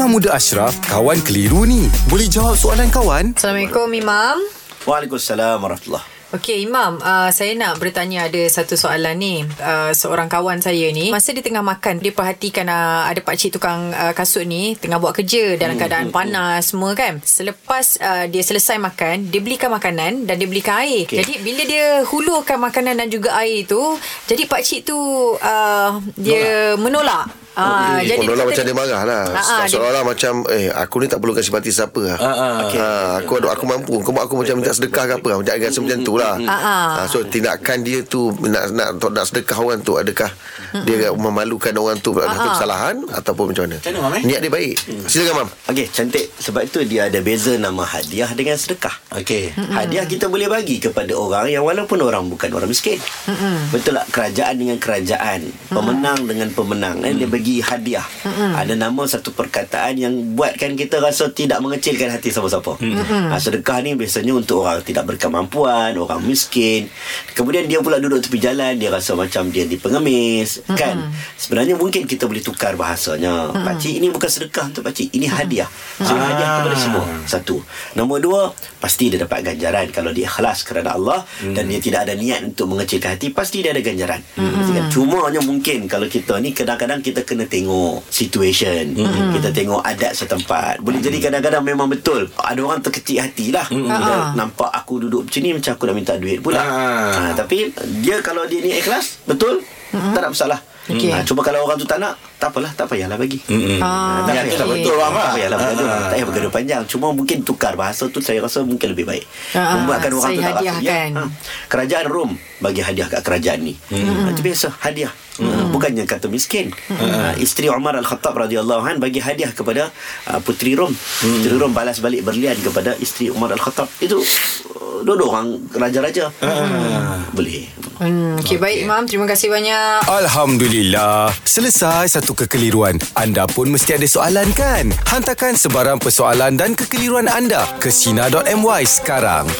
Imam Muda Ashraf, kawan keliru ni. Boleh jawab soalan kawan? Assalamualaikum Imam. Waalaikumsalam warahmatullahi Okey Imam, uh, saya nak bertanya ada satu soalan ni. Uh, seorang kawan saya ni, masa dia tengah makan, dia perhatikan uh, ada pakcik tukang uh, kasut ni tengah buat kerja dalam Hmm, keadaan panas semua kan. Selepas uh, dia selesai makan, dia belikan makanan dan dia belikan air. Okey. Jadi bila dia hulurkan makanan dan juga air tu, jadi pakcik tu uh, dia menolak. Ah, Oh, jadi dia macam dia marah lah Ah, ah, Seolah-olah macam Eh aku ni tak perlukan simpati siapa lah Okey. ha, Aku ada aku mampu Kau buat aku macam minta sedekah ke apa Macam rasa macam tu lah Ah, ah. ha, So tindakan dia tu Nak nak, nak, nak sedekah orang tu Adakah Dia memalukan orang tu ah. kesalahan Ataupun macam mana eh? Niat dia baik Silakan Mam Okey, cantik. Sebab itu dia ada beza nama hadiah dengan sedekah. Okey. Hadiah kita boleh bagi kepada orang yang walaupun orang bukan orang miskin. Betul tak? Kerajaan dengan kerajaan. Pemenang dengan pemenang. Eh, dia bagi hadiah. Ada nama satu perkataan yang buatkan kita rasa tidak mengecilkan hati siapa-siapa. Ha, sedekah ni biasanya untuk orang tidak berkemampuan, orang miskin. Kemudian dia pula duduk tepi jalan, dia rasa macam dia di pengemis. Kan? Sebenarnya mungkin kita boleh tukar bahasanya. Pakcik, ini bukan sedekah untuk pakcik. Ini hadiah. Saya hadiah kepada semua. Satu. Nombor dua, pasti dia dapat ganjaran. Kalau dia ikhlas kerana Allah dan dia tidak ada niat untuk mengecilkan hati, pasti dia ada ganjaran. Hmm. Cumanya mungkin kalau kita ni kadang-kadang kita kena tengok situation. Kita tengok adat setempat. Boleh jadi kadang-kadang memang betul. Ada orang terkecil hati lah. Bila nampak aku duduk macam ni, macam aku nak minta duit pula. Ah. Ha, tapi dia kalau dia ni ikhlas, betul? Tak ada masalah. Okey. Ha, cuba kalau orang tu tak nak, tak apalah, tak payahlah bagi. Ah, Tak Ya, betul Ram tak lah. payahlah bergaduh. Ah. Tak payah bergaduh panjang. Cuma mungkin tukar bahasa tu saya rasa mungkin lebih baik. Ah, Membuatkan orang tu tak rasa. hadiahkan. ha, kerajaan Rom bagi hadiah kat kerajaan ni. Ha, itu biasa hadiah. Ha, bukannya kata miskin. Ha, isteri Umar Al-Khattab radhiyallahu an bagi hadiah kepada uh, puteri Rom. Puteri Rom balas balik berlian kepada isteri Umar Al-Khattab. Itu uh, dua-dua orang raja-raja. Boleh. Hmm, okay, okay, baik Imam. Terima kasih banyak. Alhamdulillah. Selesai satu kekeliruan. Anda pun mesti ada soalan kan? Hantarkan sebarang persoalan dan kekeliruan anda ke Sina.my sekarang.